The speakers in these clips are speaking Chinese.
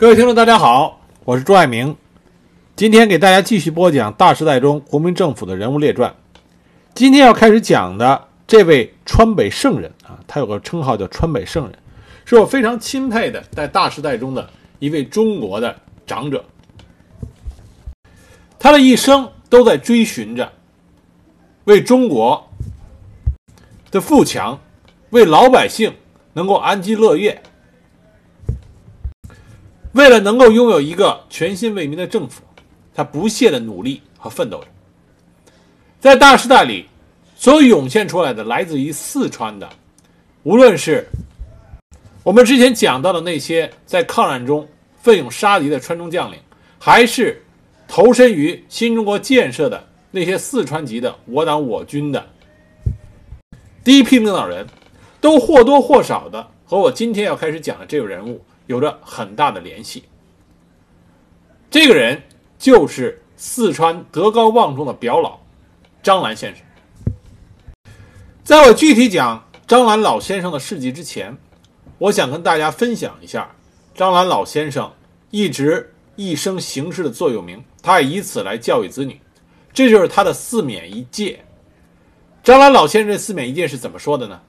各位听众，大家好，我是朱爱明，今天给大家继续播讲大时代中国民政府的人物列传。今天要开始讲的这位川北圣人啊，他有个称号叫川北圣人，是我非常钦佩的在大时代中的一位中国的长者。他的一生都在追寻着为中国的富强，为老百姓能够安居乐业。为了能够拥有一个全心为民的政府，他不懈的努力和奋斗着。在大时代里，所涌现出来的来自于四川的，无论是我们之前讲到的那些在抗战中奋勇杀敌的川中将领，还是投身于新中国建设的那些四川籍的我党我军的第一批领导人，都或多或少的和我今天要开始讲的这个人物。有着很大的联系。这个人就是四川德高望重的表老张澜先生。在我具体讲张澜老先生的事迹之前，我想跟大家分享一下张澜老先生一直一生行事的座右铭，他也以此来教育子女。这就是他的四勉一戒。张澜老先生这四勉一戒是怎么说的呢？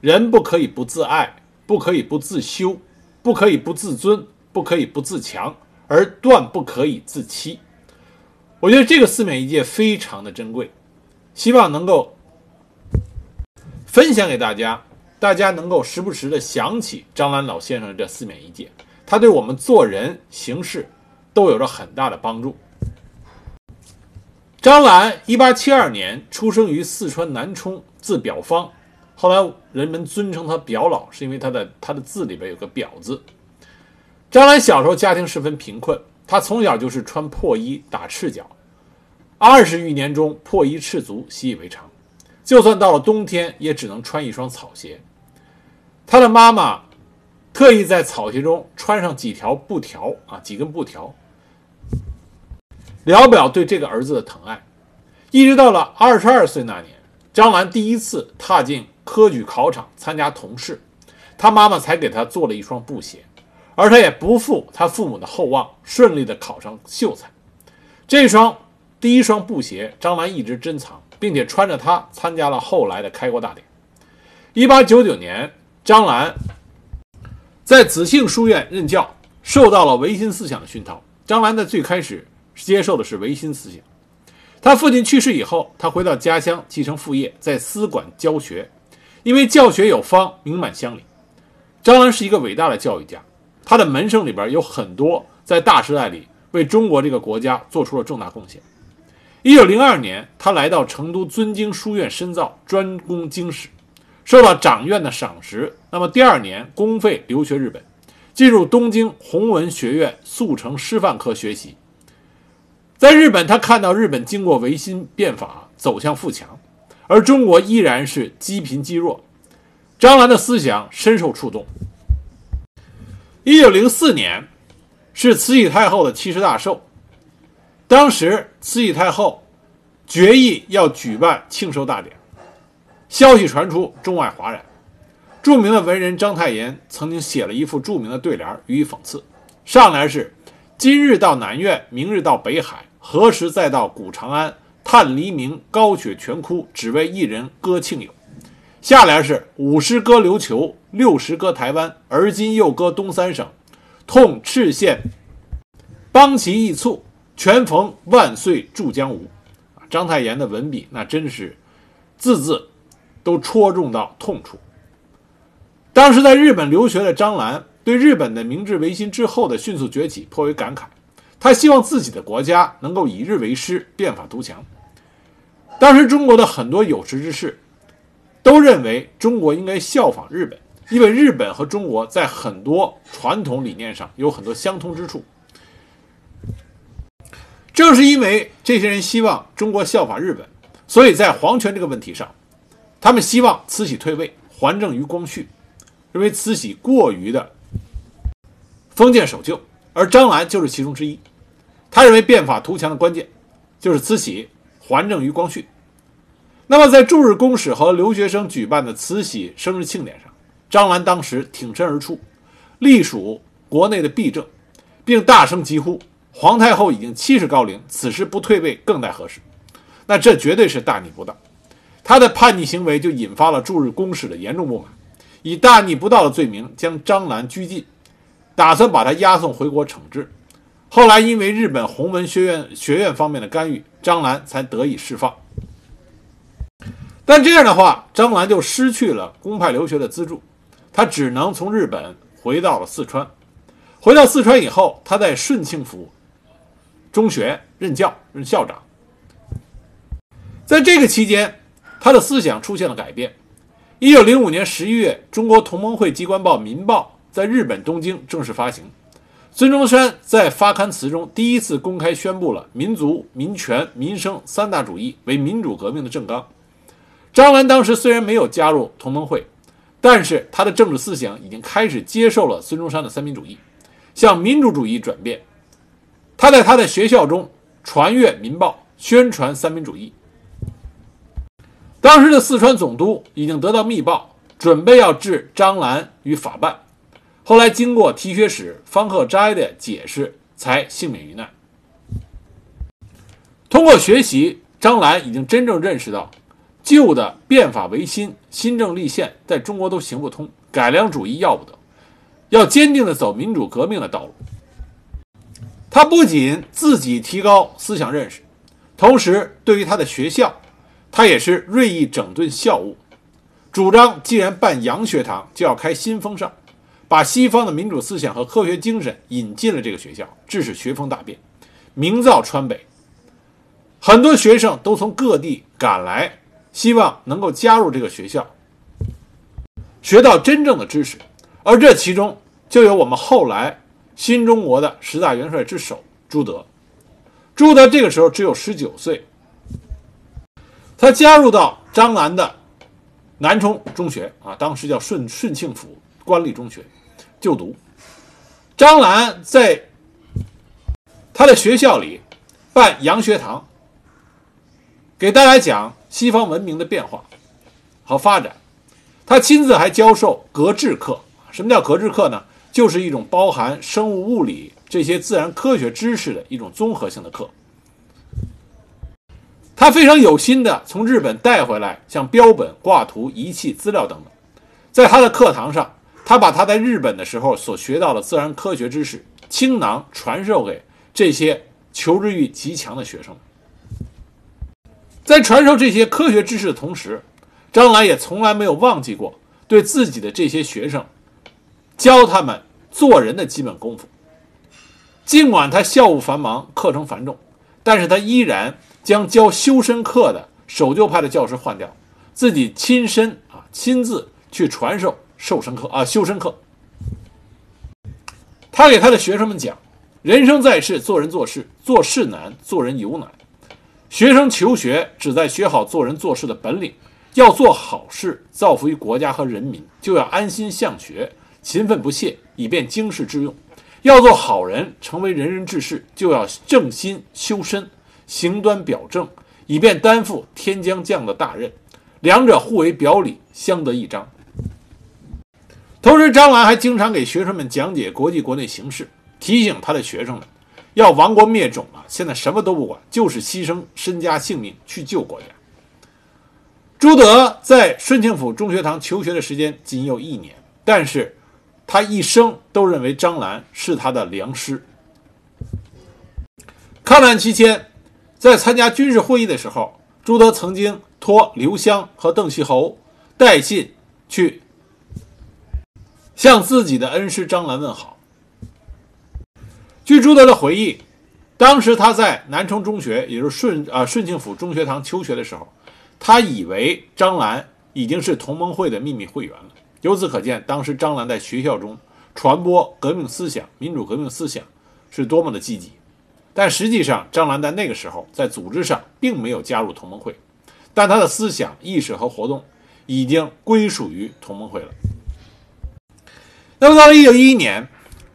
人不可以不自爱，不可以不自修。不可以不自尊，不可以不自强，而断不可以自欺。我觉得这个四面一戒非常的珍贵，希望能够分享给大家，大家能够时不时的想起张澜老先生的这四面一戒，他对我们做人行事都有着很大的帮助。张澜一八七二年出生于四川南充，字表方。后来人们尊称他表老，是因为他的他的字里边有个表字。张澜小时候家庭十分贫困，他从小就是穿破衣打赤脚，二十余年中破衣赤足习以为常，就算到了冬天也只能穿一双草鞋。他的妈妈特意在草鞋中穿上几条布条啊，几根布条，聊表对这个儿子的疼爱。一直到了二十二岁那年，张澜第一次踏进。科举考场参加同试，他妈妈才给他做了一双布鞋，而他也不负他父母的厚望，顺利的考上秀才。这双第一双布鞋，张澜一直珍藏，并且穿着它参加了后来的开国大典。一八九九年，张澜在紫杏书院任教，受到了维新思想的熏陶。张澜在最开始接受的是维新思想。他父亲去世以后，他回到家乡继承父业，在司馆教学。因为教学有方，名满乡里。张澜是一个伟大的教育家，他的门生里边有很多在大时代里为中国这个国家做出了重大贡献。一九零二年，他来到成都尊经书院深造，专攻经史，受到长院的赏识。那么第二年，公费留学日本，进入东京弘文学院速成师范科学习。在日本，他看到日本经过维新变法，走向富强。而中国依然是积贫积弱，张澜的思想深受触动。一九零四年是慈禧太后的七十大寿，当时慈禧太后决议要举办庆寿大典，消息传出，中外哗然。著名的文人章太炎曾经写了一副著名的对联予以讽刺，上联是“今日到南苑，明日到北海，何时再到古长安？”叹黎明，高雪全枯，只为一人歌庆友。下联是五十歌琉球，六十歌台湾，而今又歌东三省，痛赤县邦旗易促，全逢万岁驻江吴。章太炎的文笔那真是字字都戳中到痛处。当时在日本留学的张澜，对日本的明治维新之后的迅速崛起颇为感慨，他希望自己的国家能够以日为师，变法图强。当时中国的很多有识之士都认为中国应该效仿日本，因为日本和中国在很多传统理念上有很多相通之处。正是因为这些人希望中国效仿日本，所以在皇权这个问题上，他们希望慈禧退位，还政于光绪，认为慈禧过于的封建守旧，而张澜就是其中之一。他认为变法图强的关键就是慈禧。还政于光绪。那么，在驻日公使和留学生举办的慈禧生日庆典上，张澜当时挺身而出，隶属国内的弊政，并大声疾呼：“皇太后已经七十高龄，此时不退位更待何时？”那这绝对是大逆不道。他的叛逆行为就引发了驻日公使的严重不满，以大逆不道的罪名将张澜拘禁，打算把他押送回国惩治。后来因为日本弘文学院学院方面的干预，张兰才得以释放。但这样的话，张兰就失去了公派留学的资助，他只能从日本回到了四川。回到四川以后，他在顺庆府中学任教，任校长。在这个期间，他的思想出现了改变。一九零五年十一月，中国同盟会机关报《民报》在日本东京正式发行。孙中山在发刊词中第一次公开宣布了民族、民权、民生三大主义为民主革命的正纲。张澜当时虽然没有加入同盟会，但是他的政治思想已经开始接受了孙中山的三民主义。向民主主义转变，他在他的学校中传阅《民报》，宣传三民主义。当时的四川总督已经得到密报，准备要置张澜于法办。后来经过提学使方克斋的解释，才幸免于难。通过学习，张澜已经真正认识到，旧的变法维新、新政立宪在中国都行不通，改良主义要不得。要坚定地走民主革命的道路。他不仅自己提高思想认识，同时对于他的学校，他也是锐意整顿校务，主张既然办洋学堂，就要开新风尚，把西方的民主思想和科学精神引进了这个学校，致使学风大变，名噪川北。很多学生都从各地赶来，希望能够加入这个学校，学到真正的知识。而这其中就有我们后来新中国的十大元帅之首朱德。朱德这个时候只有十九岁，他加入到张澜的南充中学啊，当时叫顺顺庆府官立中学就读。张澜在他的学校里办洋学堂，给大家讲西方文明的变化和发展。他亲自还教授格致课。什么叫格致课呢？就是一种包含生物、物理这些自然科学知识的一种综合性的课。他非常有心的从日本带回来像标本、挂图、仪器、资料等等，在他的课堂上，他把他在日本的时候所学到的自然科学知识倾囊传授给这些求知欲极强的学生。在传授这些科学知识的同时，张澜也从来没有忘记过对自己的这些学生。教他们做人的基本功夫。尽管他校务繁忙，课程繁重，但是他依然将教修身课的守旧派的教师换掉，自己亲身啊亲自去传授瘦身课啊修身课。他给他的学生们讲：人生在世，做人做事，做事难，做人尤难。学生求学只在学好做人做事的本领，要做好事，造福于国家和人民，就要安心向学。勤奋不懈，以便经世致用。要做好人，成为仁人志士，就要正心修身，行端表正，以便担负天将降的大任。两者互为表里，相得益彰。同时，张澜还经常给学生们讲解国际国内形势，提醒他的学生们，要亡国灭种了，现在什么都不管，就是牺牲身家性命去救国家。朱德在顺庆府中学堂求学的时间仅有一年，但是。他一生都认为张澜是他的良师。抗战期间，在参加军事会议的时候，朱德曾经托刘湘和邓锡侯带信去向自己的恩师张澜问好。据朱德的回忆，当时他在南充中学，也就是顺啊顺庆府中学堂求学的时候，他以为张澜已经是同盟会的秘密会员了。由此可见，当时张澜在学校中传播革命思想、民主革命思想是多么的积极。但实际上，张澜在那个时候在组织上并没有加入同盟会，但他的思想意识和活动已经归属于同盟会了。那么，到了1911年，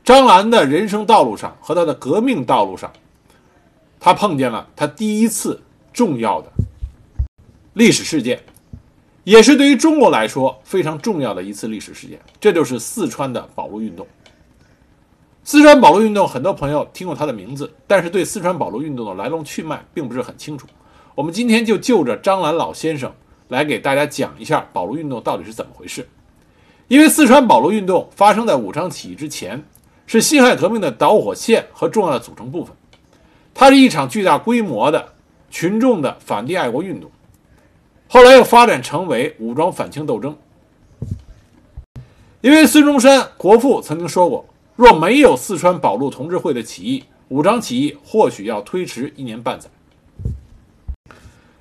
张澜的人生道路上和他的革命道路上，他碰见了他第一次重要的历史事件。也是对于中国来说非常重要的一次历史事件，这就是四川的保路运动。四川保路运动，很多朋友听过他的名字，但是对四川保路运动的来龙去脉并不是很清楚。我们今天就就着张澜老先生来给大家讲一下保路运动到底是怎么回事。因为四川保路运动发生在武昌起义之前，是辛亥革命的导火线和重要的组成部分。它是一场巨大规模的群众的反帝爱国运动，后来又发展成为武装反清斗争。因为孙中山国父曾经说过。若没有四川保路同志会的起义，武昌起义或许要推迟一年半载。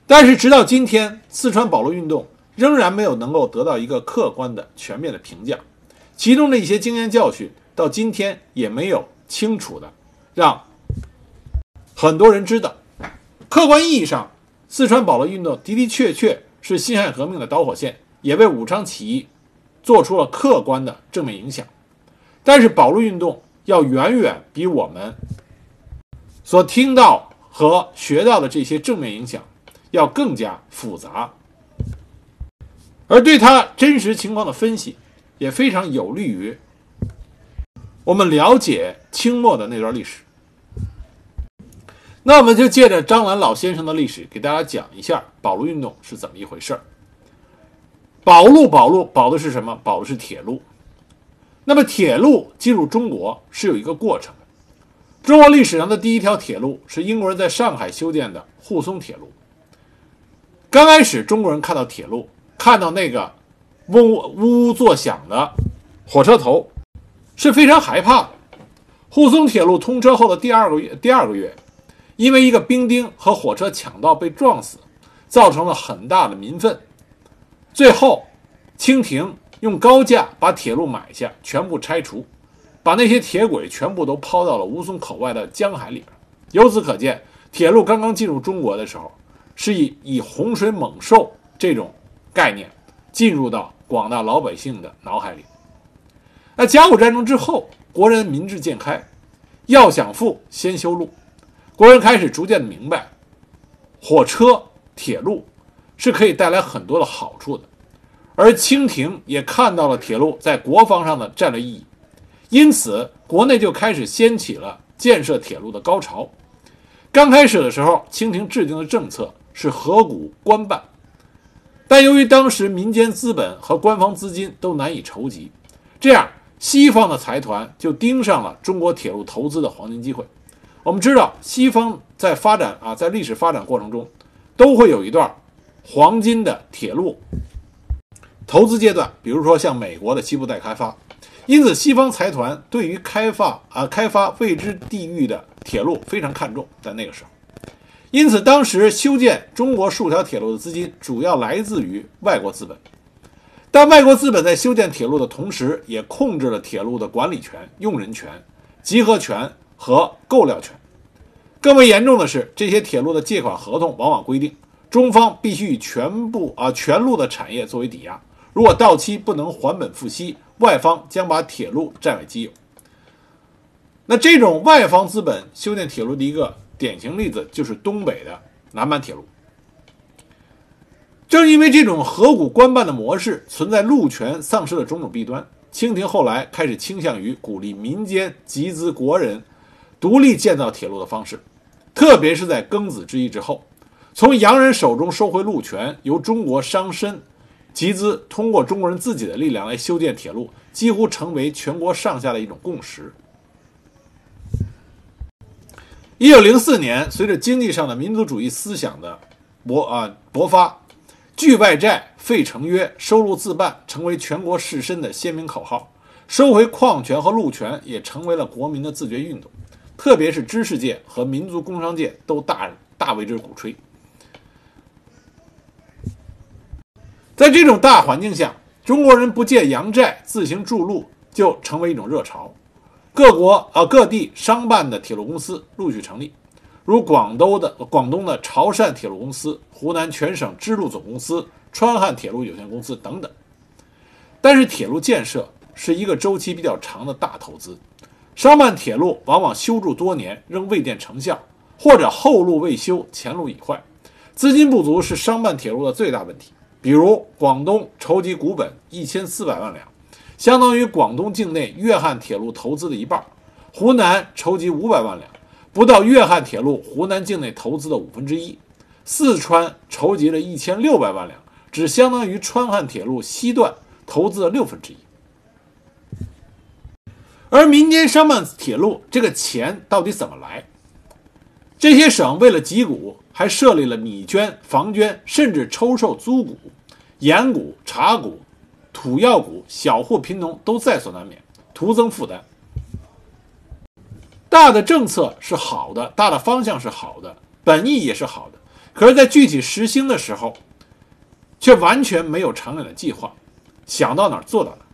但是，直到今天，四川保路运动仍然没有能够得到一个客观的、全面的评价，其中的一些经验教训到今天也没有清楚的让很多人知道。客观意义上，四川保路运动的的确确是辛亥革命的导火线，也为武昌起义做出了客观的正面影响。但是保路运动要远远比我们所听到和学到的这些正面影响要更加复杂，而对它真实情况的分析也非常有利于我们了解清末的那段历史。那我们就借着张澜老先生的历史，给大家讲一下保路运动是怎么一回事儿。保路，保路，保的是什么？保的是铁路。那么，铁路进入中国是有一个过程的。中国历史上的第一条铁路是英国人在上海修建的沪松铁路。刚开始，中国人看到铁路，看到那个嗡呜呜作响的火车头，是非常害怕的。沪松铁路通车后的第二个月，第二个月，因为一个兵丁和火车抢道被撞死，造成了很大的民愤。最后，清廷。用高价把铁路买下，全部拆除，把那些铁轨全部都抛到了吴淞口外的江海里边。由此可见，铁路刚刚进入中国的时候，是以以洪水猛兽这种概念进入到广大老百姓的脑海里。那甲午战争之后，国人民智渐开，要想富先修路，国人开始逐渐的明白，火车、铁路是可以带来很多的好处的。而清廷也看到了铁路在国防上的战略意义，因此国内就开始掀起了建设铁路的高潮。刚开始的时候，清廷制定的政策是合谷官办，但由于当时民间资本和官方资金都难以筹集，这样西方的财团就盯上了中国铁路投资的黄金机会。我们知道，西方在发展啊，在历史发展过程中，都会有一段黄金的铁路。投资阶段，比如说像美国的西部待开发，因此西方财团对于开发啊开发未知地域的铁路非常看重，在那个时候，因此当时修建中国数条铁路的资金主要来自于外国资本，但外国资本在修建铁路的同时，也控制了铁路的管理权、用人权、集合权和购料权。更为严重的是，这些铁路的借款合同往往规定，中方必须以全部啊全路的产业作为抵押。如果到期不能还本付息，外方将把铁路占为己有。那这种外方资本修建铁路的一个典型例子，就是东北的南满铁路。正因为这种合股官办的模式存在路权丧失的种种弊端，清廷后来开始倾向于鼓励民间集资国人独立建造铁路的方式，特别是在庚子之役之后，从洋人手中收回路权，由中国商绅。集资通过中国人自己的力量来修建铁路，几乎成为全国上下的一种共识。一九零四年，随着经济上的民族主义思想的勃啊勃发，“拒外债、废城约、收入自办”成为全国士绅的鲜明口号。收回矿权和路权也成为了国民的自觉运动，特别是知识界和民族工商界都大大为之鼓吹。在这种大环境下，中国人不借洋债自行筑路就成为一种热潮。各国啊各地商办的铁路公司陆续成立，如广东的广东的潮汕铁路公司、湖南全省支路总公司、川汉铁路有限公司等等。但是，铁路建设是一个周期比较长的大投资，商办铁路往往修筑多年仍未见成效，或者后路未修，前路已坏，资金不足是商办铁路的最大问题。比如广东筹集股本一千四百万两，相当于广东境内粤汉铁路投资的一半。湖南筹集五百万两，不到粤汉铁路湖南境内投资的五分之一；四川筹集了一千六百万两，只相当于川汉铁路西段投资的六分之一。而民间商办铁路这个钱到底怎么来？这些省为了集股，还设立了米捐、房捐，甚至抽售租股、盐股、茶股、土药股，小户贫农都在所难免，徒增负担。大的政策是好的，大的方向是好的，本意也是好的，可是，在具体实行的时候，却完全没有长远的计划，想到哪儿做到哪儿。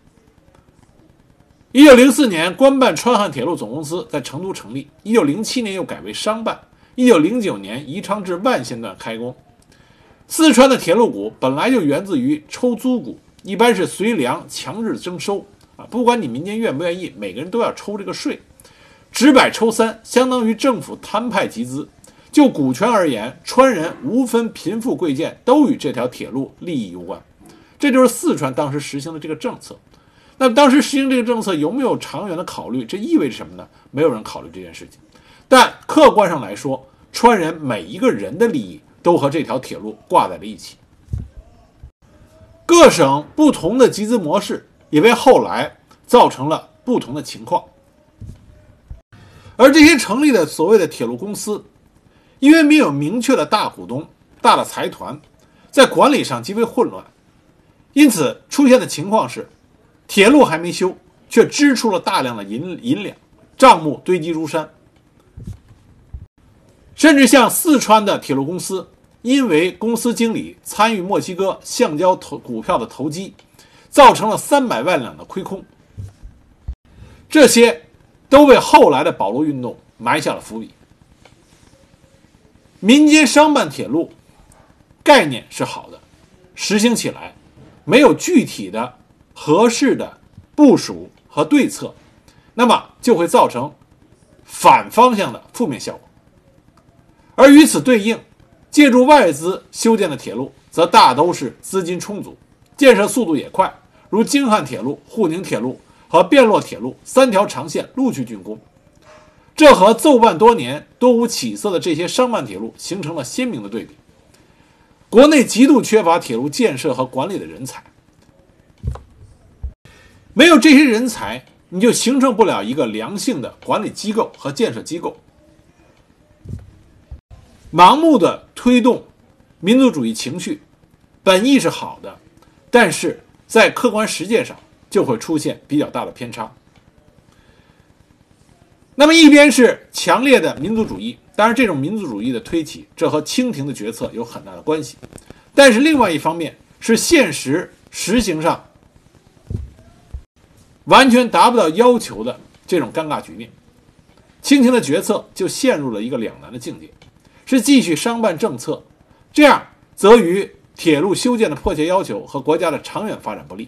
一九零四年，官办川汉铁路总公司在成都成立。一九零七年又改为商办。一九零九年，宜昌至万县段开工。四川的铁路股本来就源自于抽租股，一般是随粮强制征收啊，不管你民间愿不愿意，每个人都要抽这个税。直百抽三，相当于政府摊派集资。就股权而言，川人无分贫富贵贱，都与这条铁路利益有关。这就是四川当时实行的这个政策。那当时实行这个政策有没有长远的考虑？这意味着什么呢？没有人考虑这件事情。但客观上来说，川人每一个人的利益都和这条铁路挂在了一起。各省不同的集资模式也为后来造成了不同的情况。而这些成立的所谓的铁路公司，因为没有明确的大股东、大的财团，在管理上极为混乱，因此出现的情况是。铁路还没修，却支出了大量的银银两，账目堆积如山。甚至像四川的铁路公司，因为公司经理参与墨西哥橡胶投股票的投机，造成了三百万两的亏空。这些都为后来的保路运动埋下了伏笔。民间商办铁路概念是好的，实行起来没有具体的。合适的部署和对策，那么就会造成反方向的负面效果。而与此对应，借助外资修建的铁路，则大都是资金充足，建设速度也快，如京汉铁路、沪宁铁路和汴洛铁路三条长线陆续竣工。这和奏办多年多无起色的这些商办铁路形成了鲜明的对比。国内极度缺乏铁路建设和管理的人才。没有这些人才，你就形成不了一个良性的管理机构和建设机构。盲目的推动民族主义情绪，本意是好的，但是在客观实践上就会出现比较大的偏差。那么一边是强烈的民族主义，当然这种民族主义的推起，这和清廷的决策有很大的关系。但是另外一方面是现实实行上。完全达不到要求的这种尴尬局面，清廷的决策就陷入了一个两难的境界：是继续商办政策，这样则与铁路修建的迫切要求和国家的长远发展不利；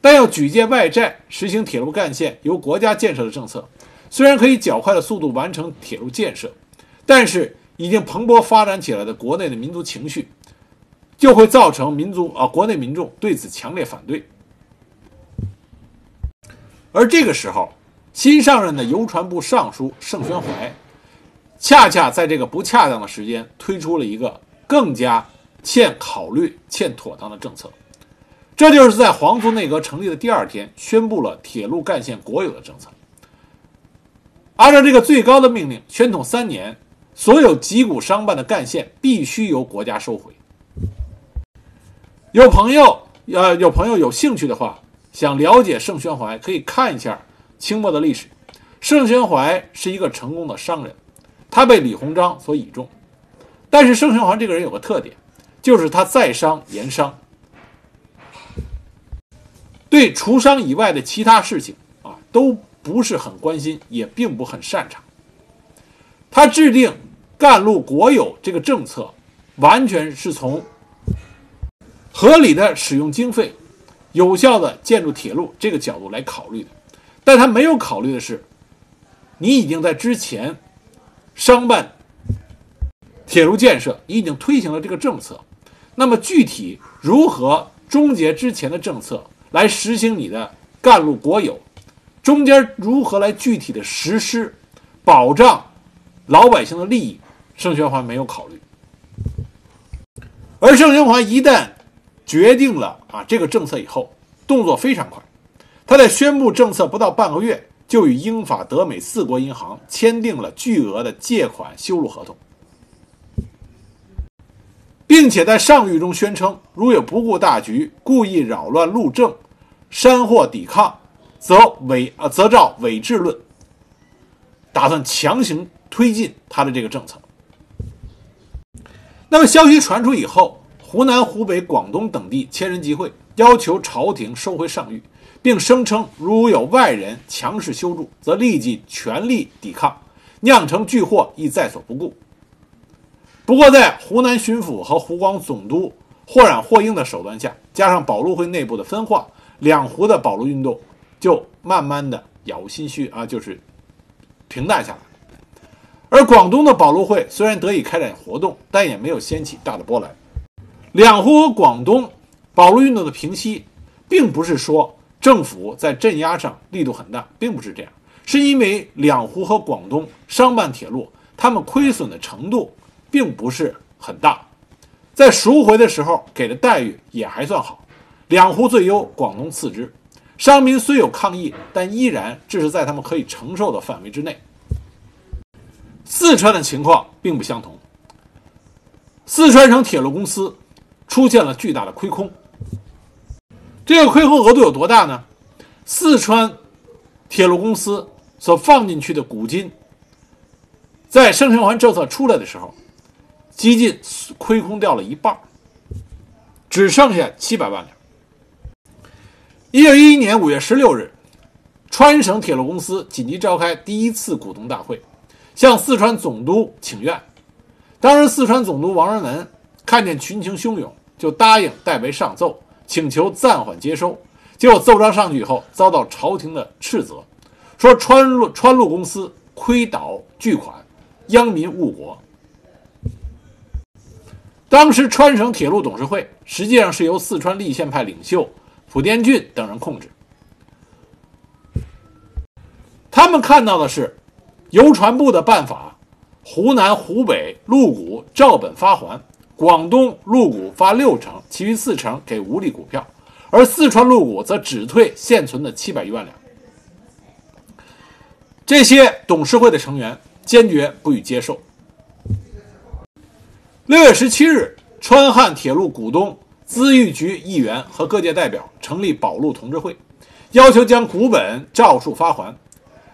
但要举借外债，实行铁路干线由国家建设的政策，虽然可以较快的速度完成铁路建设，但是已经蓬勃发展起来的国内的民族情绪，就会造成民族啊国内民众对此强烈反对。而这个时候，新上任的邮传部尚书盛宣怀，恰恰在这个不恰当的时间推出了一个更加欠考虑、欠妥当的政策。这就是在皇族内阁成立的第二天，宣布了铁路干线国有的政策。按照这个最高的命令，宣统三年，所有集股商办的干线必须由国家收回。有朋友，呃，有朋友有兴趣的话。想了解盛宣怀，可以看一下清末的历史。盛宣怀是一个成功的商人，他被李鸿章所倚重。但是盛宣怀这个人有个特点，就是他在商言商，对除商以外的其他事情啊都不是很关心，也并不很擅长。他制定干路国有这个政策，完全是从合理的使用经费。有效的建筑铁路这个角度来考虑的，但他没有考虑的是，你已经在之前商办铁路建设，你已经推行了这个政策，那么具体如何终结之前的政策，来实行你的干路国有，中间如何来具体的实施，保障老百姓的利益，盛宣怀没有考虑。而盛宣怀一旦决定了啊这个政策以后，动作非常快。他在宣布政策不到半个月，就与英法德美四国银行签订了巨额的借款修路合同，并且在上谕中宣称，如有不顾大局、故意扰乱路政、煽惑抵抗，则伪啊则照伪制论，打算强行推进他的这个政策。那么消息传出以后，湖南、湖北、广东等地千人集会，要求朝廷收回上谕，并声称如有外人强势修筑，则立即全力抵抗，酿成巨祸亦在所不顾。不过，在湖南巡抚和湖广总督或软或硬的手段下，加上保路会内部的分化，两湖的保路运动就慢慢的杳无心虚啊，就是平淡下来。而广东的保路会虽然得以开展活动，但也没有掀起大的波澜。两湖和广东保路运动的平息，并不是说政府在镇压上力度很大，并不是这样，是因为两湖和广东商办铁路，他们亏损的程度。并不是很大，在赎回的时候给的待遇也还算好，两湖最优，广东次之。商民虽有抗议，但依然这是在他们可以承受的范围之内。四川的情况并不相同，四川省铁路公司出现了巨大的亏空。这个亏空额度有多大呢？四川铁路公司所放进去的股金，在盛宣怀政策出来的时候。几近亏空掉了一半，只剩下七百万两。一九一一年五月十六日，川省铁路公司紧急召开第一次股东大会，向四川总督请愿。当时四川总督王仁文看见群情汹涌，就答应代为上奏，请求暂缓接收。结果奏章上去以后，遭到朝廷的斥责，说川路川路公司亏倒巨款，殃民误国。当时川省铁路董事会实际上是由四川立宪派领袖蒲殿俊等人控制，他们看到的是邮传部的办法：湖南、湖北路股照本发还，广东入股发六成，其余四成给无力股票，而四川入股则只退现存的七百余万两。这些董事会的成员坚决不予接受。六月十七日，川汉铁路股东、资预局议员和各界代表成立保路同志会，要求将股本照数发还，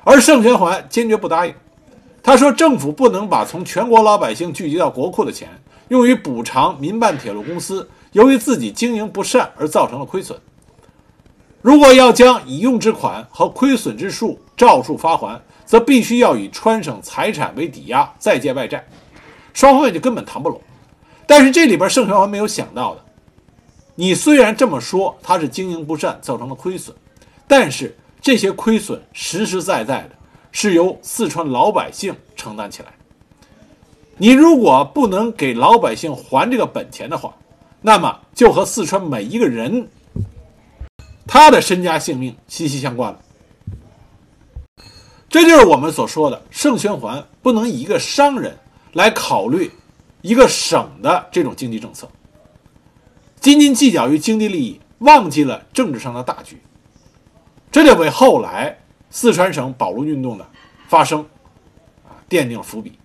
而盛宣怀坚决不答应。他说：“政府不能把从全国老百姓聚集到国库的钱用于补偿民办铁路公司由于自己经营不善而造成的亏损。如果要将已用之款和亏损之数照数发还，则必须要以川省财产为抵押，再借外债。”双方也就根本谈不拢，但是这里边盛宣怀没有想到的，你虽然这么说他是经营不善造成的亏损，但是这些亏损实实在在的是由四川老百姓承担起来。你如果不能给老百姓还这个本钱的话，那么就和四川每一个人他的身家性命息息相关了。这就是我们所说的圣宣怀不能以一个商人。来考虑一个省的这种经济政策，斤斤计较于经济利益，忘记了政治上的大局，这就为后来四川省保路运动的发生啊奠定了伏笔。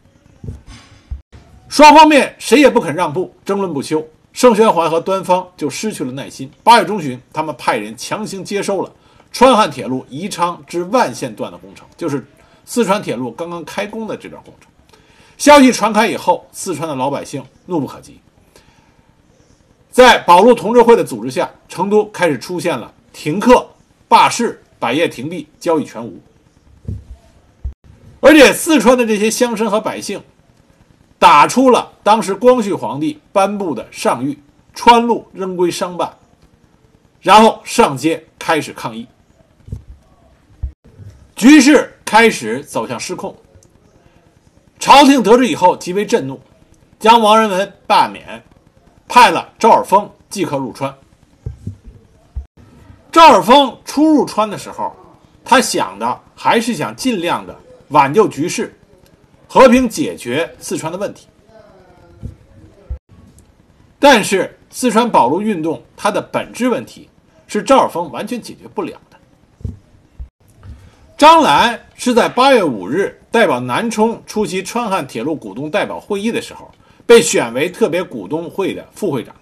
双方面谁也不肯让步，争论不休，盛宣怀和端方就失去了耐心。八月中旬，他们派人强行接收了川汉铁路宜昌至万县段的工程，就是四川铁路刚刚开工的这段工程。消息传开以后，四川的老百姓怒不可及。在保路同志会的组织下，成都开始出现了停课、罢市、百业停闭、交易全无。而且，四川的这些乡绅和百姓打出了当时光绪皇帝颁布的上谕：川路仍归商办，然后上街开始抗议，局势开始走向失控。朝廷得知以后极为震怒，将王仁文罢免，派了赵尔丰即刻入川。赵尔丰初入川的时候，他想的还是想尽量的挽救局势，和平解决四川的问题。但是四川保路运动它的本质问题是赵尔丰完全解决不了的。张澜是在八月五日代表南充出席川汉铁路股东代表会议的时候，被选为特别股东会的副会长，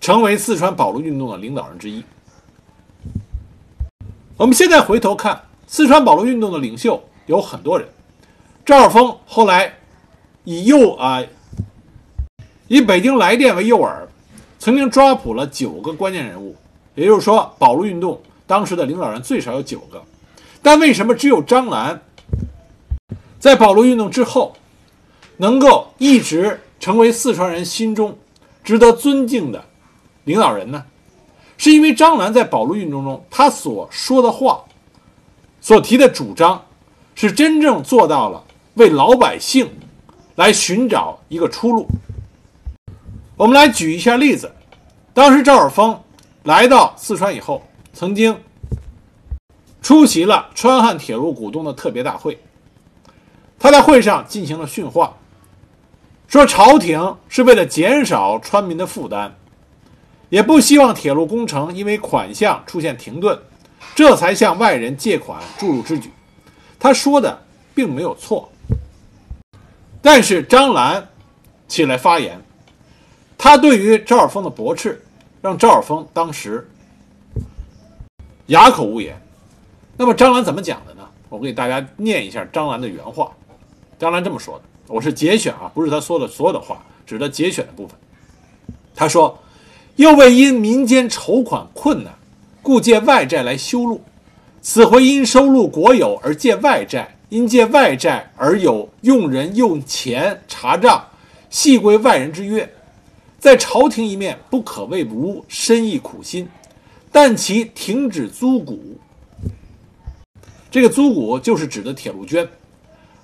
成为四川保路运动的领导人之一。我们现在回头看，四川保路运动的领袖有很多人，赵尔丰后来以诱啊。以北京来电为诱饵，曾经抓捕了九个关键人物，也就是说，保路运动当时的领导人最少有九个。但为什么只有张澜在保路运动之后，能够一直成为四川人心中值得尊敬的领导人呢？是因为张澜在保路运动中，他所说的话、所提的主张，是真正做到了为老百姓来寻找一个出路。我们来举一下例子，当时赵尔丰来到四川以后，曾经出席了川汉铁路股东的特别大会。他在会上进行了训话，说朝廷是为了减少川民的负担，也不希望铁路工程因为款项出现停顿，这才向外人借款注入之举。他说的并没有错，但是张澜起来发言。他对于赵尔丰的驳斥，让赵尔丰当时哑口无言。那么张澜怎么讲的呢？我给大家念一下张澜的原话。张澜这么说的，我是节选啊，不是他说的所有的话，只是他节选的部分。他说：“又为因民间筹款困难，故借外债来修路。此回因收入国有而借外债，因借外债而有用人用钱查账，系归外人之约。”在朝廷一面不可谓无深意苦心，但其停止租股，这个租股就是指的铁路捐，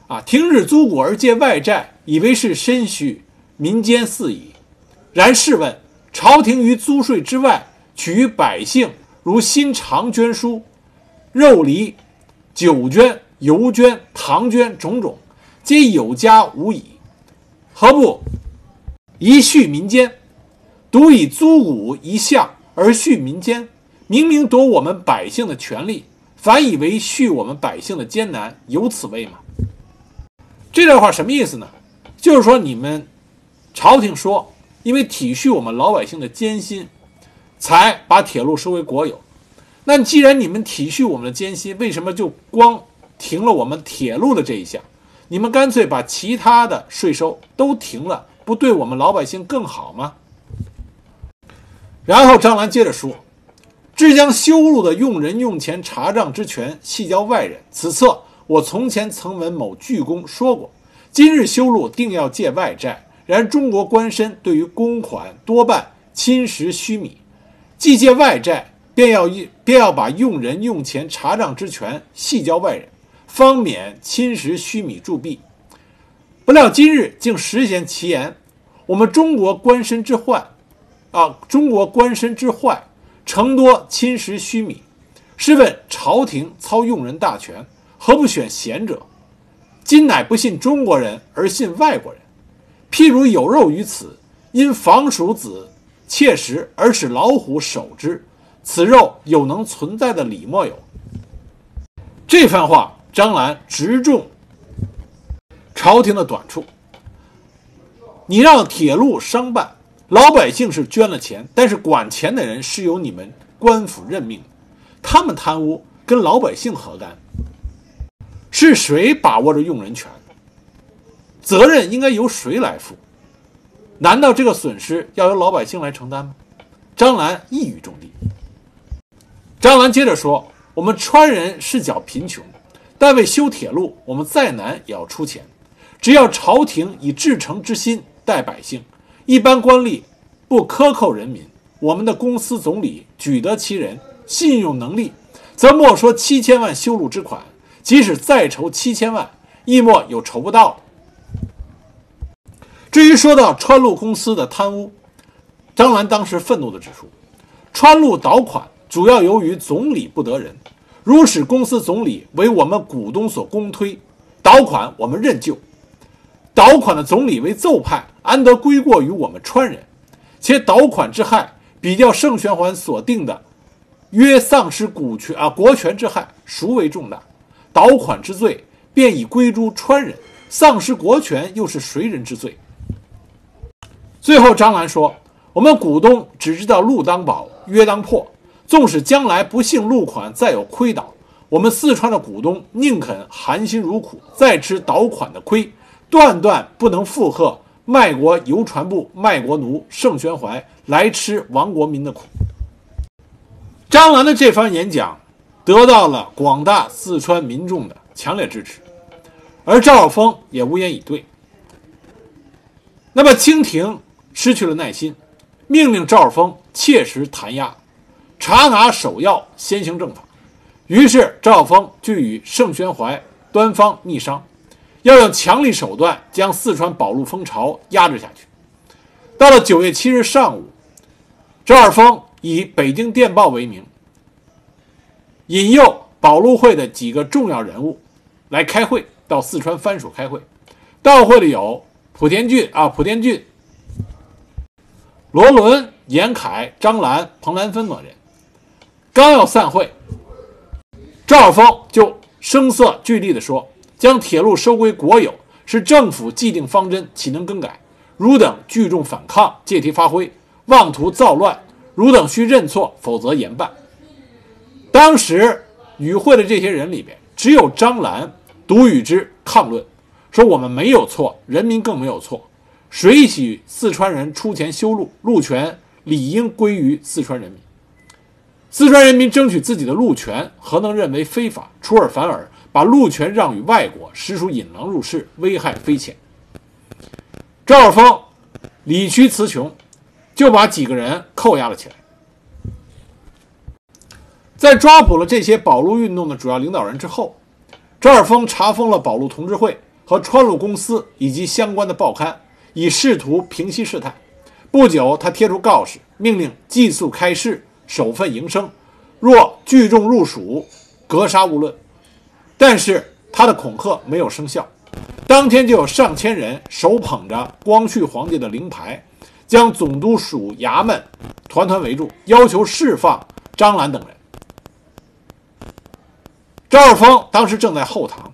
啊，停止租股而借外债，以为是深许民间肆矣。然试问，朝廷于租税之外，取于百姓如新长捐书、肉梨、酒捐、油捐、糖捐种种，皆有家无已，何不？一恤民间，独以租股一项而恤民间，明明夺我们百姓的权利，反以为恤我们百姓的艰难，有此谓吗？这段话什么意思呢？就是说你们朝廷说，因为体恤我们老百姓的艰辛，才把铁路收为国有。那既然你们体恤我们的艰辛，为什么就光停了我们铁路的这一项？你们干脆把其他的税收都停了。不对我们老百姓更好吗？然后张澜接着说：“至将修路的用人用钱查账之权系交外人。此策我从前曾闻某巨公说过。今日修路定要借外债，然中国官绅对于公款多半侵蚀虚米，既借外债，便要便要把用人用钱查账之权系交外人，方免侵蚀虚米铸币。”不料今日竟实现其言，我们中国官绅之患，啊，中国官绅之坏，成多侵蚀虚米。试问朝廷操用人大权，何不选贤者？今乃不信中国人而信外国人。譬如有肉于此，因防鼠子窃食而使老虎守之，此肉有能存在的理莫有？这番话，张澜直中。朝廷的短处，你让铁路商办，老百姓是捐了钱，但是管钱的人是由你们官府任命，他们贪污跟老百姓何干？是谁把握着用人权？责任应该由谁来负？难道这个损失要由老百姓来承担吗？张澜一语中的。张澜接着说：“我们川人是较贫穷，但为修铁路，我们再难也要出钱。”只要朝廷以至诚之心待百姓，一般官吏不克扣人民，我们的公司总理举得其人，信用能力，则莫说七千万修路之款，即使再筹七千万，亦莫有筹不到。至于说到川路公司的贪污，张澜当时愤怒地指出，川路倒款主要由于总理不得人，如使公司总理为我们股东所公推，倒款我们认就。倒款的总理为奏派，安得归过于我们川人？且倒款之害，比较盛宣怀所定的约丧失股权啊国权之害，孰为重大？倒款之罪，便已归诸川人；丧失国权，又是谁人之罪？最后，张澜说：“我们股东只知道路当保，约当破。纵使将来不幸路款再有亏倒，我们四川的股东宁肯含辛茹苦，再吃倒款的亏，断断不能附和卖国邮传部卖国奴盛宣怀来吃亡国民的苦。”张澜的这番演讲得到了广大四川民众的强烈支持，而赵晓峰也无言以对。那么，清廷。失去了耐心，命令赵尔丰切实弹压，查拿首要，先行正法。于是赵尔丰就与盛宣怀、端方密商，要用强力手段将四川保路风潮压制下去。到了九月七日上午，赵尔丰以《北京电报》为名，引诱保路会的几个重要人物来开会，到四川藩属开会。到会的有莆田俊啊，莆田俊。罗伦、严凯、张澜、彭兰芬等人刚要散会，赵峰就声色俱厉地说：“将铁路收归国有是政府既定方针，岂能更改？汝等聚众反抗，借题发挥，妄图造乱，汝等须认错，否则严办。”当时与会的这些人里边，只有张澜独与之抗论，说我们没有错，人民更没有错。谁许四川人出钱修路？路权理应归于四川人民。四川人民争取自己的路权，何能认为非法？出尔反尔，把路权让与外国，实属引狼入室，危害非浅。赵尔丰理屈词穷，就把几个人扣押了起来。在抓捕了这些保路运动的主要领导人之后，赵尔丰查封了保路同志会和川路公司以及相关的报刊。以试图平息事态。不久，他贴出告示，命令寄宿开市，守份营生。若聚众入蜀，格杀勿论。但是他的恐吓没有生效，当天就有上千人手捧着光绪皇帝的灵牌，将总督署衙门团团围住，要求释放张澜等人。赵尔丰当时正在后堂，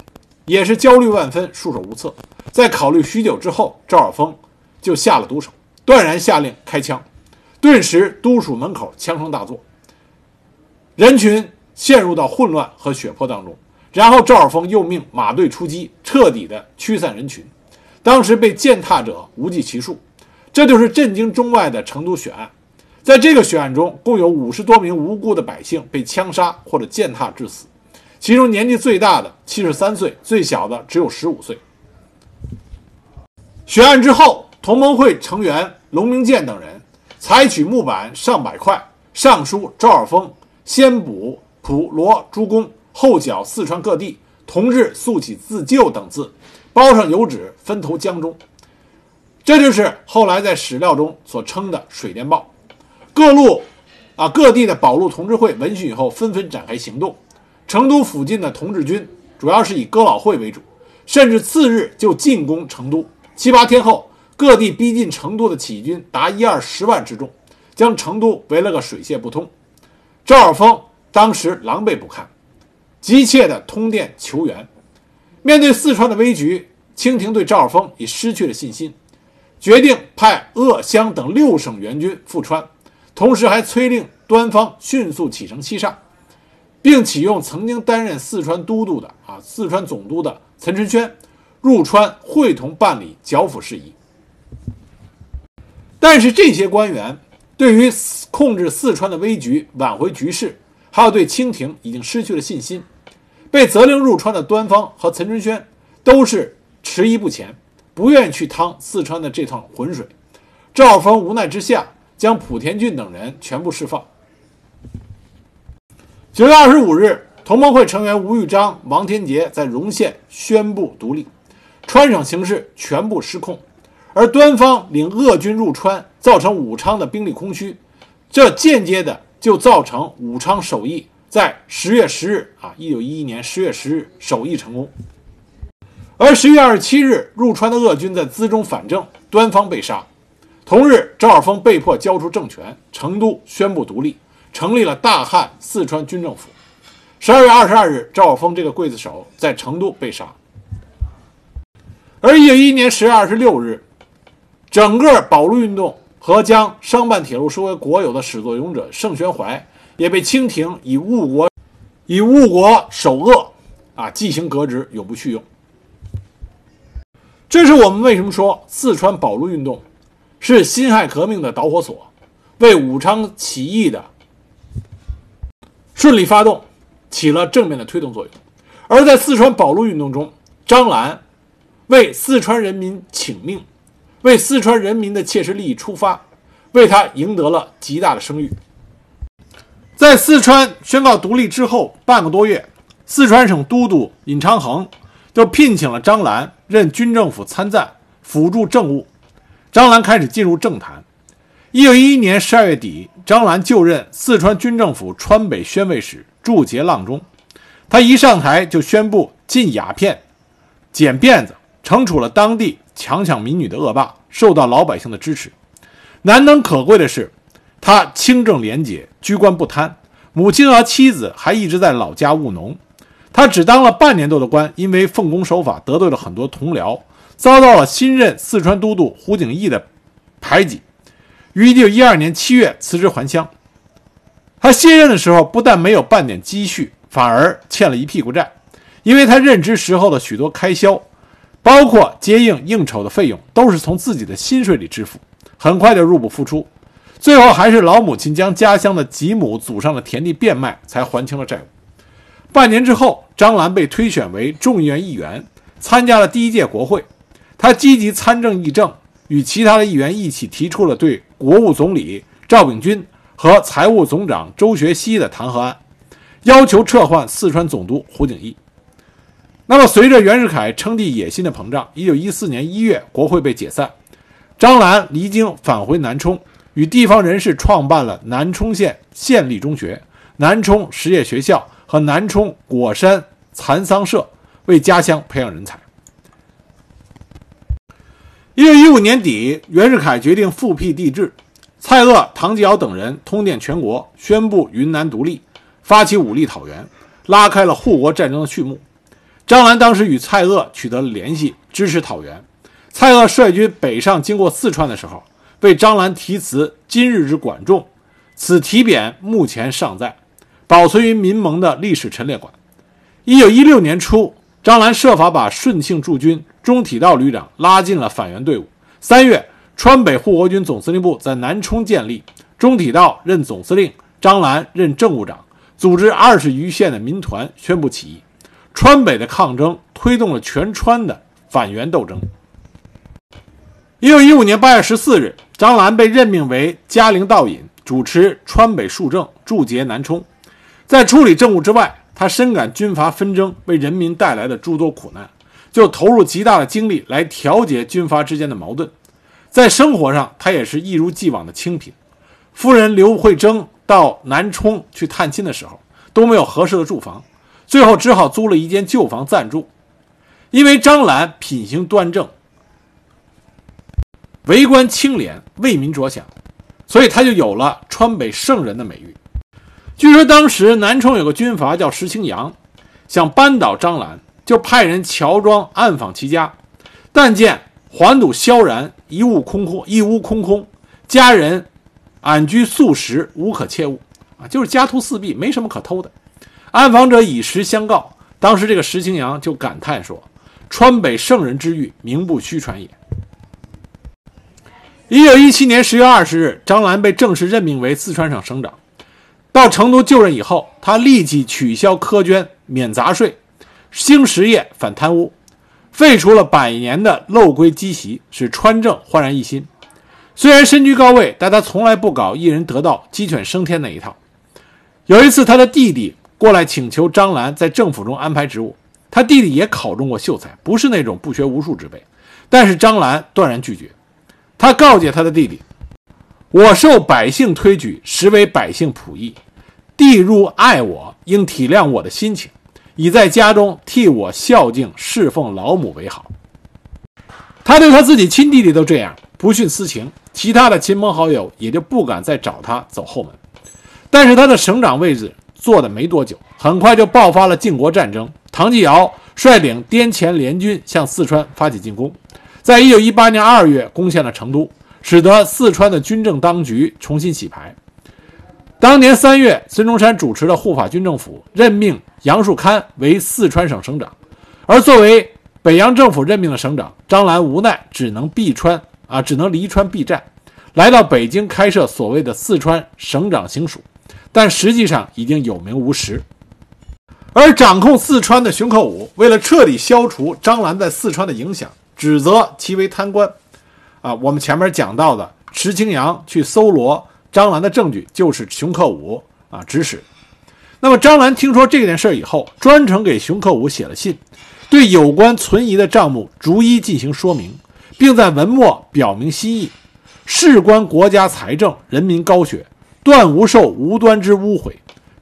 也是焦虑万分，束手无策。在考虑许久之后，赵尔丰就下了毒手，断然下令开枪。顿时，都署门口枪声大作，人群陷入到混乱和血泊当中。然后，赵尔丰又命马队出击，彻底的驱散人群。当时被践踏者无计其数。这就是震惊中外的成都血案。在这个血案中，共有五十多名无辜的百姓被枪杀或者践踏致死，其中年纪最大的七十三岁，最小的只有十五岁。血案之后，同盟会成员龙明建等人采取木板上百块，上书赵尔丰先捕普罗诸公，后剿四川各地，同日速起自救等字，包上油纸，分投江中。这就是后来在史料中所称的“水电报”。各路啊各地的保路同志会闻讯以后，纷纷展开行动。成都附近的同志军主要是以哥老会为主，甚至次日就进攻成都。七八天后，各地逼近成都的起义军达一二十万之众，将成都围了个水泄不通。赵尔丰当时狼狈不堪，急切地通电求援。面对四川的危局，清廷对赵尔丰已失去了信心，决定派鄂湘等六省援军赴川，同时还催令端方迅速启程西上，并启用曾经担任四川都督的啊四川总督的岑春轩。入川会同办理剿抚事宜，但是这些官员对于控制四川的危局、挽回局势，还有对清廷已经失去了信心。被责令入川的端方和岑春轩都是迟疑不前，不愿去趟四川的这趟浑水。赵峰无奈之下，将莆田俊等人全部释放。九月二十五日，同盟会成员吴玉章、王天杰在荣县宣布独立。川省形势全部失控，而端方领鄂军入川，造成武昌的兵力空虚，这间接的就造成武昌首义在十月十日啊，一九一一年十月十日首义成功。而十月二十七日，入川的鄂军在资中反正，端方被杀。同日，赵尔丰被迫交出政权，成都宣布独立，成立了大汉四川军政府。十二月二十二日，赵尔丰这个刽子手在成都被杀。而一九一一年十月二十六日，整个保路运动和将商办铁路收为国有的始作俑者盛宣怀，也被清廷以误国、以误国首恶啊进行革职，永不叙用。这是我们为什么说四川保路运动是辛亥革命的导火索，为武昌起义的顺利发动起了正面的推动作用。而在四川保路运动中，张澜为四川人民请命，为四川人民的切实利益出发，为他赢得了极大的声誉。在四川宣告独立之后半个多月，四川省都督尹昌衡就聘请了张澜。任军政府参赞，辅助政务。张澜开始进入政坛。一九一一年十二月底，张澜就任四川军政府川北宣慰使，驻节阆中。他一上台就宣布禁鸦片、剪辫子，惩处了当地强抢民女的恶霸，受到老百姓的支持。难能可贵的是，他清正廉洁，居官不贪。母亲和妻子还一直在老家务农。他只当了半年多的官，因为奉公守法，得罪了很多同僚，遭到了新任四川都督胡景翼的排挤，于1912年7月辞职还乡。他卸任的时候，不但没有半点积蓄，反而欠了一屁股债，因为他任职时候的许多开销，包括接应应酬的费用，都是从自己的薪水里支付，很快就入不敷出，最后还是老母亲将家乡的几亩祖上的田地变卖，才还清了债务。半年之后，张澜被推选为众议院议员，参加了第一届国会。他积极参政议政，与其他的议员一起提出了对国务总理赵秉钧和财务总长周学熙的弹劾案，要求撤换四川总督胡景翼。那么，随着袁世凯称帝野心的膨胀，1914年1月，国会被解散，张澜离京返回南充，与地方人士创办了南充县县立中学、南充实业学校。和南充果山蚕桑社为家乡培养人才。一九一五年底，袁世凯决定复辟帝制，蔡锷、唐继尧等人通电全国，宣布云南独立，发起武力讨袁，拉开了护国战争的序幕。张澜当时与蔡锷取得了联系，支持讨袁。蔡锷率军北上，经过四川的时候，为张澜题词“今日之管仲”，此题匾目前尚在。保存于民盟的历史陈列馆。一九一六年初，张澜设法把顺庆驻军中体道旅长拉进了反袁队伍。三月，川北护国军总司令部在南充建立，中体道任总司令，张澜任政务长，组织二十余县的民团宣布起义。川北的抗争推动了全川的反袁斗争。一九一五年八月十四日，张澜被任命为嘉陵道尹，主持川北数政，驻节南充。在处理政务之外，他深感军阀纷争为人民带来的诸多苦难，就投入极大的精力来调节军阀之间的矛盾。在生活上，他也是一如既往的清贫。夫人刘慧珍到南充去探亲的时候，都没有合适的住房，最后只好租了一间旧房暂住。因为张澜品行端正，为官清廉，为民着想，所以他就有了川北圣人的美誉。据说当时南充有个军阀叫石青阳，想扳倒张澜，就派人乔装暗访其家，但见环堵萧然，一屋空空，一屋空空，家人安居素食，无可窃物啊，就是家徒四壁，没什么可偷的。暗访者以实相告，当时这个石青阳就感叹说：“川北圣人之誉，名不虚传也。”一九一七年十月二十日，张澜被正式任命为四川省省长。到成都就任以后，他立即取消苛捐、免杂税，兴实业、反贪污，废除了百年的陋规积习，使川政焕然一新。虽然身居高位，但他从来不搞一人得道、鸡犬升天那一套。有一次，他的弟弟过来请求张兰在政府中安排职务，他弟弟也考中过秀才，不是那种不学无术之辈，但是张兰断然拒绝。他告诫他的弟弟。我受百姓推举，实为百姓仆役。弟入爱我，应体谅我的心情，以在家中替我孝敬侍奉老母为好。他对他自己亲弟弟都这样，不徇私情，其他的亲朋好友也就不敢再找他走后门。但是他的省长位置做的没多久，很快就爆发了靖国战争。唐继尧率领滇黔联军向四川发起进攻，在一九一八年二月攻陷了成都，使得四川的军政当局重新洗牌。当年三月，孙中山主持的护法军政府任命杨树堪为四川省省长，而作为北洋政府任命的省长，张澜无奈只能避川啊，只能离川避战，来到北京开设所谓的四川省长行署。但实际上已经有名无实，而掌控四川的熊克武为了彻底消除张澜在四川的影响，指责其为贪官。啊，我们前面讲到的池青扬去搜罗张澜的证据，就是熊克武啊指使。那么张澜听说这件事以后，专程给熊克武写了信，对有关存疑的账目逐一进行说明，并在文末表明心意：事关国家财政、人民高血。断无受无端之污秽，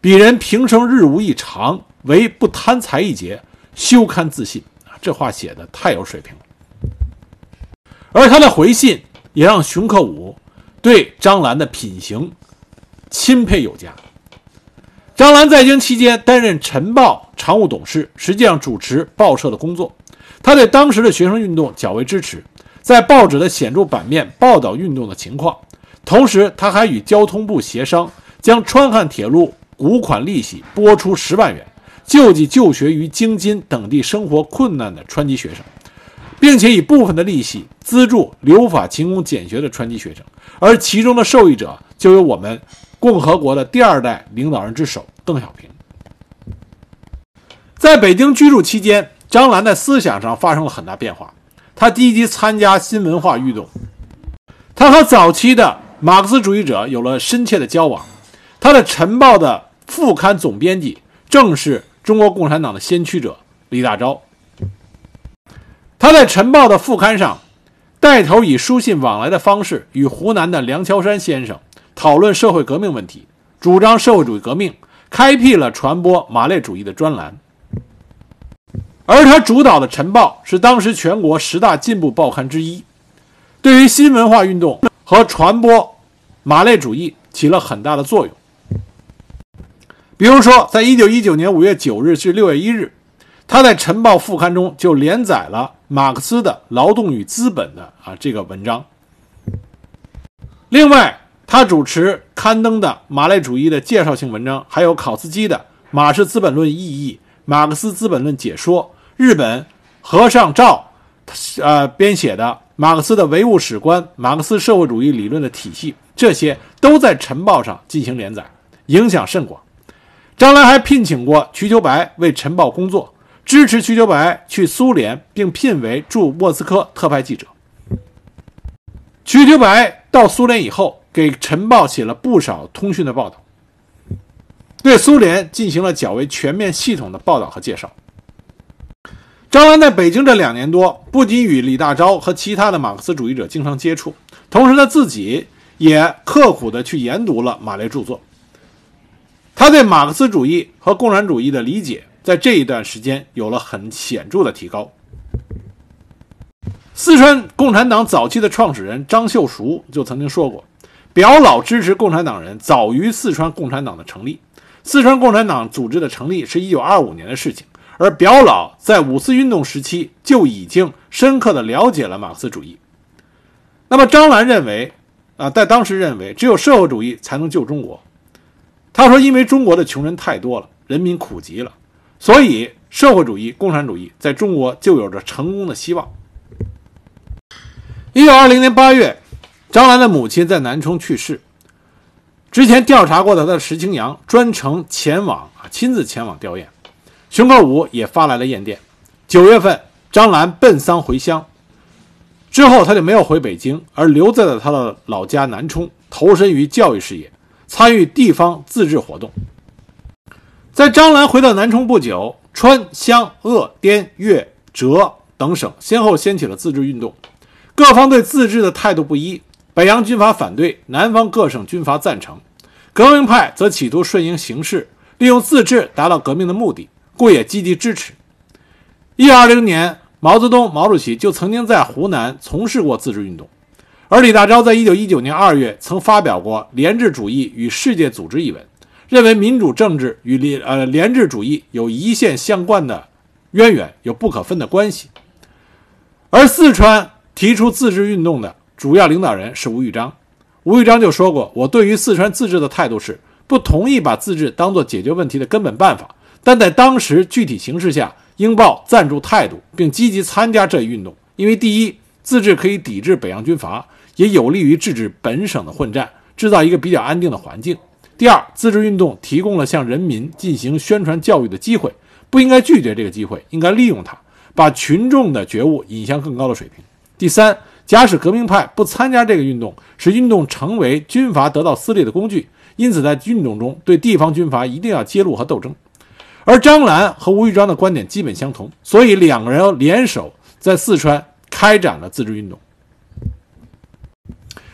鄙人平生日无异常，唯不贪财一节，休堪自信！这话写的太有水平了。而他的回信也让熊克武对张澜的品行钦佩有加。张澜在京期间担任晨报常务董事，实际上主持报社的工作。他对当时的学生运动较为支持，在报纸的显著版面报道运动的情况。同时，他还与交通部协商，将川汉铁路股款利息拨出十万元，救济就学于京津等地生活困难的川籍学生，并且以部分的利息资助留法勤工俭学的川籍学生，而其中的受益者就有我们共和国的第二代领导人之首邓小平。在北京居住期间，张澜在思想上发生了很大变化，他积极参加新文化运动，他和早期的。马克思主义者有了深切的交往，他的《晨报》的副刊总编辑正是中国共产党的先驱者李大钊。他在《晨报》的副刊上，带头以书信往来的方式与湖南的梁乔山先生讨论社会革命问题，主张社会主义革命，开辟了传播马列主义的专栏。而他主导的《晨报》是当时全国十大进步报刊之一，对于新文化运动。和传播马列主义起了很大的作用。比如说，在一九一九年五月九日至六月一日，他在《晨报》副刊中就连载了马克思的《劳动与资本》的啊这个文章。另外，他主持刊登的马列主义的介绍性文章，还有考斯基的《马氏资本论意义》《马克思资本论解说》，日本和尚照呃编写的。马克思的唯物史观、马克思社会主义理论的体系，这些都在《晨报》上进行连载，影响甚广。张澜还聘请过瞿秋白为《晨报》工作，支持瞿秋白去苏联，并聘为驻莫斯科特派记者。瞿秋白到苏联以后，给《晨报》写了不少通讯的报道，对苏联进行了较为全面、系统的报道和介绍。张澜在北京这两年多，不仅与李大钊和其他的马克思主义者经常接触，同时他自己也刻苦地去研读了马列著作。他对马克思主义和共产主义的理解，在这一段时间有了很显著的提高。四川共产党早期的创始人张秀熟就曾经说过：“表老支持共产党人早于四川共产党的成立。四川共产党组织的成立是一九二五年的事情。”而表老在五四运动时期就已经深刻的了解了马克思主义。那么张澜认为，啊，在当时认为只有社会主义才能救中国。他说，因为中国的穷人太多了，人民苦极了，所以社会主义、共产主义在中国就有着成功的希望。一九二零年八月，张澜的母亲在南充去世。之前调查过的他的石青阳专程前往啊，亲自前往吊唁。熊克武也发来了唁电。九月份，张澜奔丧回乡，之后他就没有回北京，而留在了他的老家南充，投身于教育事业，参与地方自治活动。在张澜回到南充不久，川、湘、鄂、滇、粤、浙等省先后掀起了自治运动，各方对自治的态度不一，北洋军阀反对，南方各省军阀赞成，革命派则企图顺应形势，利用自治达到革命的目的，故也积极支持。一九二零年，毛泽东、毛主席就曾经在湖南从事过自治运动，而李大钊在一九一九年二月曾发表过《联治主义与世界组织》一文，认为民主政治与联呃联治主义有一线相关的渊源，有不可分的关系。而四川提出自治运动的主要领导人是吴玉章。吴玉章就说过：“我对于四川自治的态度是不同意把自治当作解决问题的根本办法，但在当时具体形势下，应抱赞助态度，并积极参加这一运动。因为第一，自治可以抵制北洋军阀，也有利于制止本省的混战，制造一个比较安定的环境；第二，自治运动提供了向人民进行宣传教育的机会，不应该拒绝这个机会，应该利用它，把群众的觉悟引向更高的水平；第三。”假使革命派不参加这个运动，使运动成为军阀得到私利的工具，因此在运动中对地方军阀一定要揭露和斗争。而张澜和吴玉章的观点基本相同，所以两个人联手在四川开展了自治运动。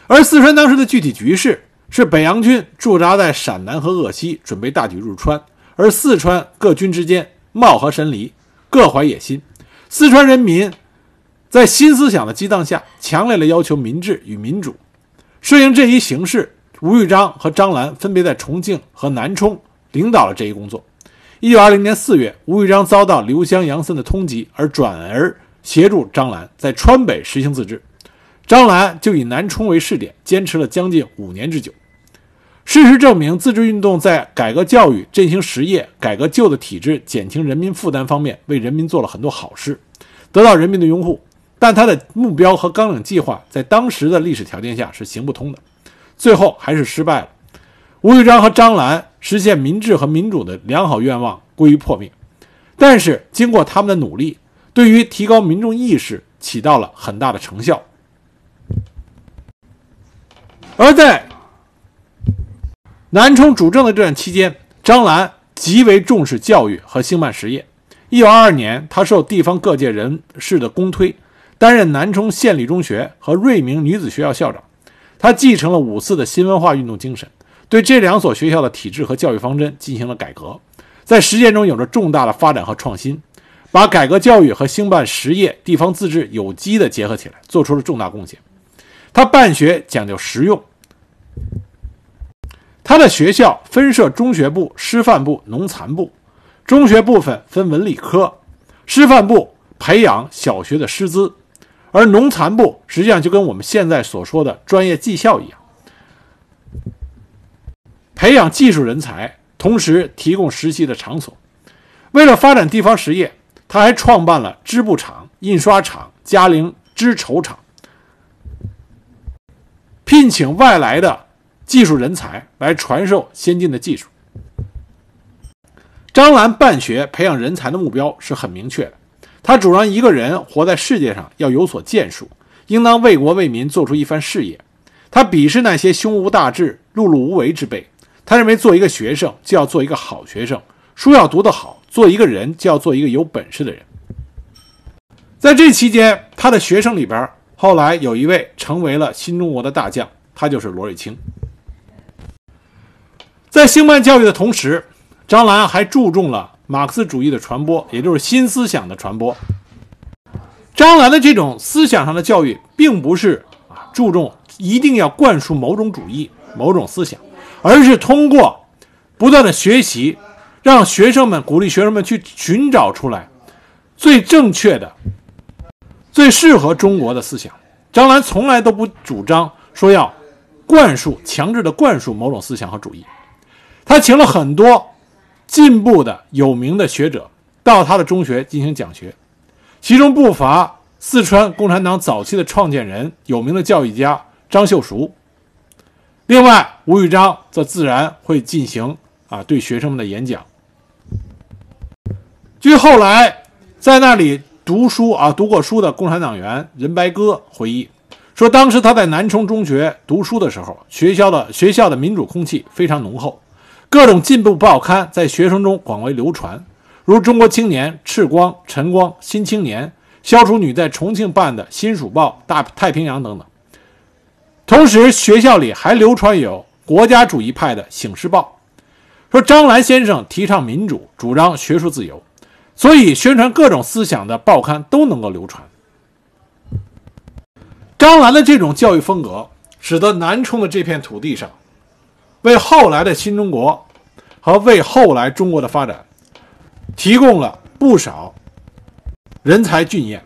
而四川当时的具体局势是，北洋军驻扎在陕南和鄂西，准备大举入川，而四川各军之间貌合神离，各怀野心。四川人民。在新思想的激荡下，强烈的要求民治与民主。顺应这一形势，吴玉章和张澜分别在重庆和南充领导了这一工作。一九二零年四月，吴玉章遭到刘湘、杨森的通缉，而转而协助张澜在川北实行自治。张澜就以南充为试点，坚持了将近五年之久。事实证明，自治运动在改革教育、振兴实业、改革旧的体制、减轻人民负担方面，为人民做了很多好事，得到人民的拥护。但他的目标和纲领计划在当时的历史条件下是行不通的，最后还是失败了。吴玉章和张澜实现民治和民主的良好愿望归于破灭，但是经过他们的努力，对于提高民众意识起到了很大的成效。而在南充主政的这段期间，张澜极为重视教育和兴办实业。一九二二年，他受地方各界人士的公推。担任南充县立中学和瑞明女子学校校长，他继承了五四的新文化运动精神，对这两所学校的体制和教育方针进行了改革，在实践中有着重大的发展和创新，把改革教育和兴办实业、地方自治有机的结合起来，做出了重大贡献。他办学讲究实用，他的学校分设中学部、师范部、农残部，中学部分分文理科，师范部培养小学的师资。而农残部实际上就跟我们现在所说的专业技校一样，培养技术人才，同时提供实习的场所。为了发展地方实业，他还创办了织布厂、印刷厂、嘉陵织绸厂，聘请外来的技术人才来传授先进的技术。张澜办学培养人才的目标是很明确的。他主张一个人活在世界上要有所建树，应当为国为民做出一番事业。他鄙视那些胸无大志、碌碌无为之辈。他认为做一个学生就要做一个好学生，书要读得好；做一个人就要做一个有本事的人。在这期间，他的学生里边，后来有一位成为了新中国的大将，他就是罗瑞卿。在兴办教育的同时，张澜还注重了。马克思主义的传播，也就是新思想的传播。张澜的这种思想上的教育，并不是啊注重一定要灌输某种主义、某种思想，而是通过不断的学习，让学生们鼓励学生们去寻找出来最正确的、最适合中国的思想。张澜从来都不主张说要灌输、强制的灌输某种思想和主义。他请了很多。进步的有名的学者到他的中学进行讲学，其中不乏四川共产党早期的创建人、有名的教育家张秀淑。另外，吴玉章则自然会进行啊对学生们的演讲。据后来在那里读书啊读过书的共产党员任白鸽回忆说，当时他在南充中学读书的时候，学校的学校的民主空气非常浓厚。各种进步报刊在学生中广为流传，如《中国青年》《赤光》《晨光》《新青年》，消除女在重庆办的《新蜀报》《大太平洋》等等。同时，学校里还流传有国家主义派的《醒世报》，说张澜先生提倡民主，主张学术自由，所以宣传各种思想的报刊都能够流传。张澜的这种教育风格，使得南充的这片土地上，为后来的新中国和为后来中国的发展提供了不少人才俊彦。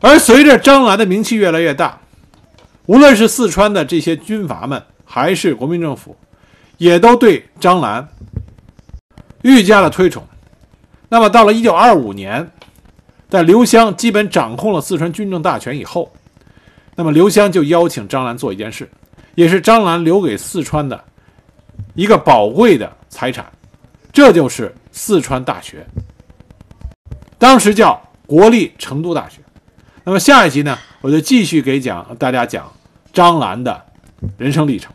而随着张澜的名气越来越大，无论是四川的这些军阀们，还是国民政府，也都对张澜愈加的推崇。那么，到了一九二五年，在刘湘基本掌控了四川军政大权以后，那么刘湘就邀请张澜做一件事，也是张澜留给四川的一个宝贵的财产，这就是四川大学，当时叫国立成都大学。那么下一集呢，我就继续给讲大家讲张兰的人生历程。